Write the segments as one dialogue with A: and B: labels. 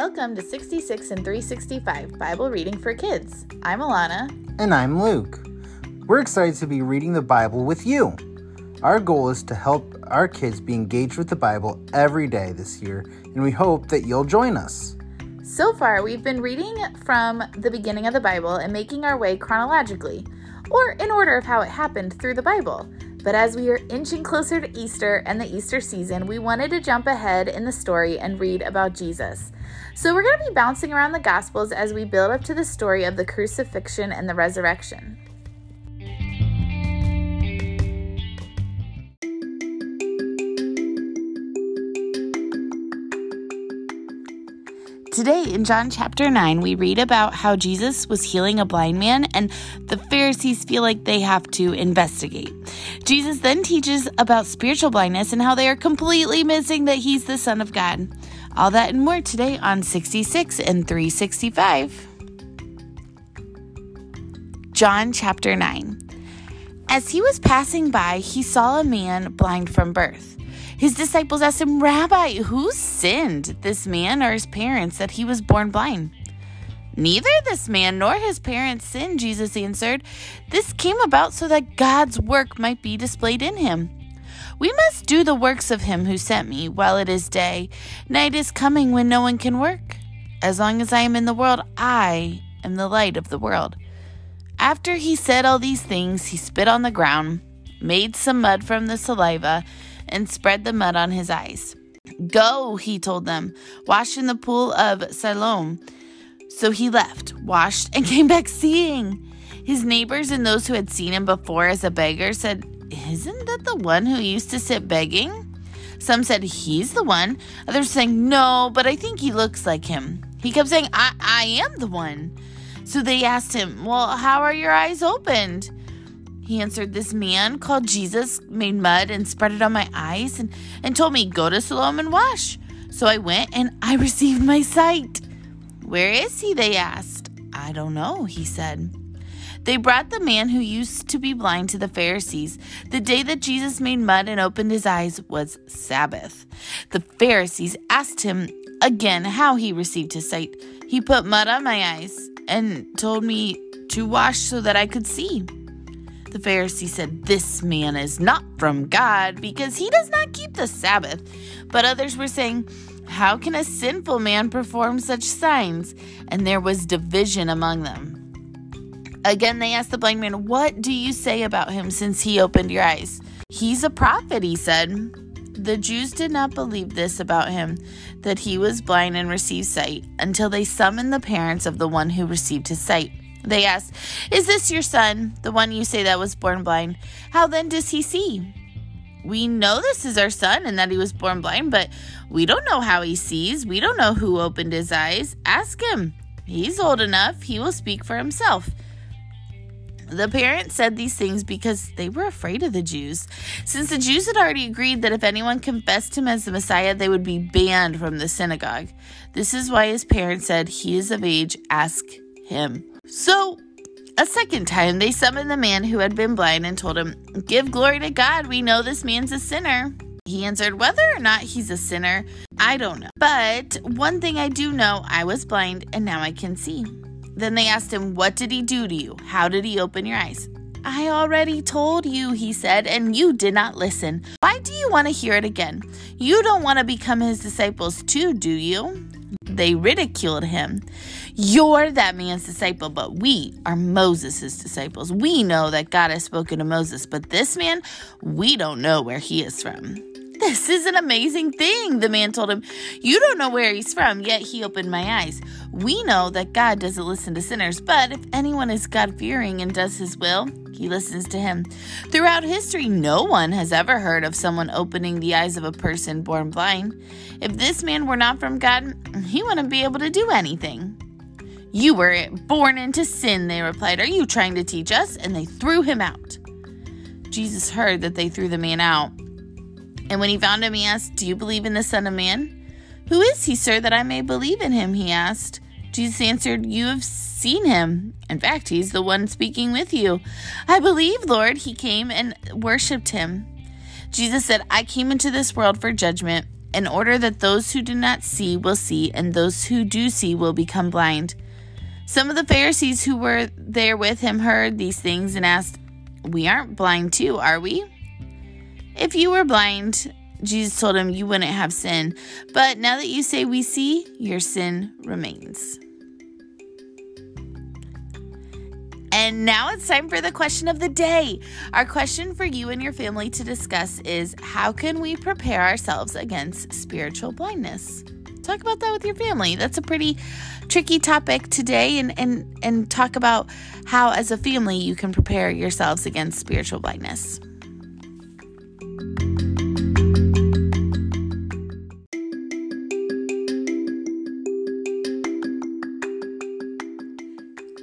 A: Welcome to 66 in 365 Bible Reading for Kids. I'm Alana.
B: And I'm Luke. We're excited to be reading the Bible with you. Our goal is to help our kids be engaged with the Bible every day this year, and we hope that you'll join us.
A: So far, we've been reading from the beginning of the Bible and making our way chronologically, or in order of how it happened through the Bible. But as we are inching closer to Easter and the Easter season, we wanted to jump ahead in the story and read about Jesus. So we're going to be bouncing around the Gospels as we build up to the story of the crucifixion and the resurrection. Today, in John chapter 9, we read about how Jesus was healing a blind man, and the Pharisees feel like they have to investigate. Jesus then teaches about spiritual blindness and how they are completely missing that he's the Son of God. All that and more today on 66 in 365. John chapter 9. As he was passing by, he saw a man blind from birth. His disciples asked him, Rabbi, who sinned, this man or his parents, that he was born blind? Neither this man nor his parents sinned, Jesus answered. This came about so that God's work might be displayed in him. We must do the works of him who sent me while it is day. Night is coming when no one can work. As long as I am in the world, I am the light of the world. After he said all these things, he spit on the ground, made some mud from the saliva, and spread the mud on his eyes. Go, he told them, wash in the pool of Siloam. So he left, washed, and came back seeing. His neighbors and those who had seen him before as a beggar said, Isn't that the one who used to sit begging? Some said, He's the one. Others saying, No, but I think he looks like him. He kept saying, I, I am the one. So they asked him, Well, how are your eyes opened? He answered, This man called Jesus made mud and spread it on my eyes and, and told me, Go to Siloam and wash. So I went and I received my sight. Where is he? They asked. I don't know, he said. They brought the man who used to be blind to the Pharisees. The day that Jesus made mud and opened his eyes was Sabbath. The Pharisees asked him again how he received his sight. He put mud on my eyes and told me to wash so that I could see. The Pharisee said, This man is not from God because he does not keep the Sabbath. But others were saying, How can a sinful man perform such signs? And there was division among them. Again, they asked the blind man, What do you say about him since he opened your eyes? He's a prophet, he said. The Jews did not believe this about him, that he was blind and received sight, until they summoned the parents of the one who received his sight. They asked, Is this your son, the one you say that was born blind? How then does he see? We know this is our son and that he was born blind, but we don't know how he sees. We don't know who opened his eyes. Ask him. He's old enough, he will speak for himself. The parents said these things because they were afraid of the Jews. Since the Jews had already agreed that if anyone confessed him as the Messiah, they would be banned from the synagogue. This is why his parents said, He is of age, ask him. So, a second time, they summoned the man who had been blind and told him, Give glory to God, we know this man's a sinner. He answered, Whether or not he's a sinner, I don't know. But one thing I do know I was blind and now I can see. Then they asked him, What did he do to you? How did he open your eyes? I already told you, he said, and you did not listen. Why do you want to hear it again? You don't want to become his disciples too, do you? They ridiculed him. You're that man's disciple, but we are Moses' disciples. We know that God has spoken to Moses, but this man, we don't know where he is from. This is an amazing thing, the man told him. You don't know where he's from, yet he opened my eyes. We know that God doesn't listen to sinners, but if anyone is God fearing and does his will, he listens to him. Throughout history, no one has ever heard of someone opening the eyes of a person born blind. If this man were not from God, he wouldn't be able to do anything. You were born into sin, they replied. Are you trying to teach us? And they threw him out. Jesus heard that they threw the man out. And when he found him, he asked, Do you believe in the Son of Man? Who is he, sir, that I may believe in him? He asked. Jesus answered, You have seen him. In fact, he's the one speaking with you. I believe, Lord. He came and worshiped him. Jesus said, I came into this world for judgment, in order that those who do not see will see, and those who do see will become blind. Some of the Pharisees who were there with him heard these things and asked, We aren't blind too, are we? If you were blind, Jesus told him, You wouldn't have sin. But now that you say we see, your sin remains. And now it's time for the question of the day. Our question for you and your family to discuss is How can we prepare ourselves against spiritual blindness? Talk about that with your family. That's a pretty tricky topic today, and, and, and talk about how, as a family, you can prepare yourselves against spiritual blindness.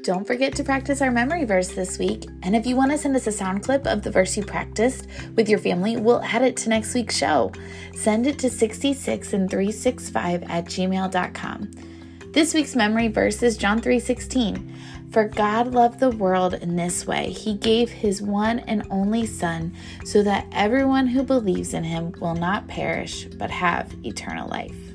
A: Don't forget to practice our memory verse this week. And if you want to send us a sound clip of the verse you practiced with your family, we'll add it to next week's show. Send it to 66 in 365 at gmail.com. This week's memory verse is John 3:16. For God loved the world in this way. He gave his one and only son so that everyone who believes in him will not perish but have eternal life.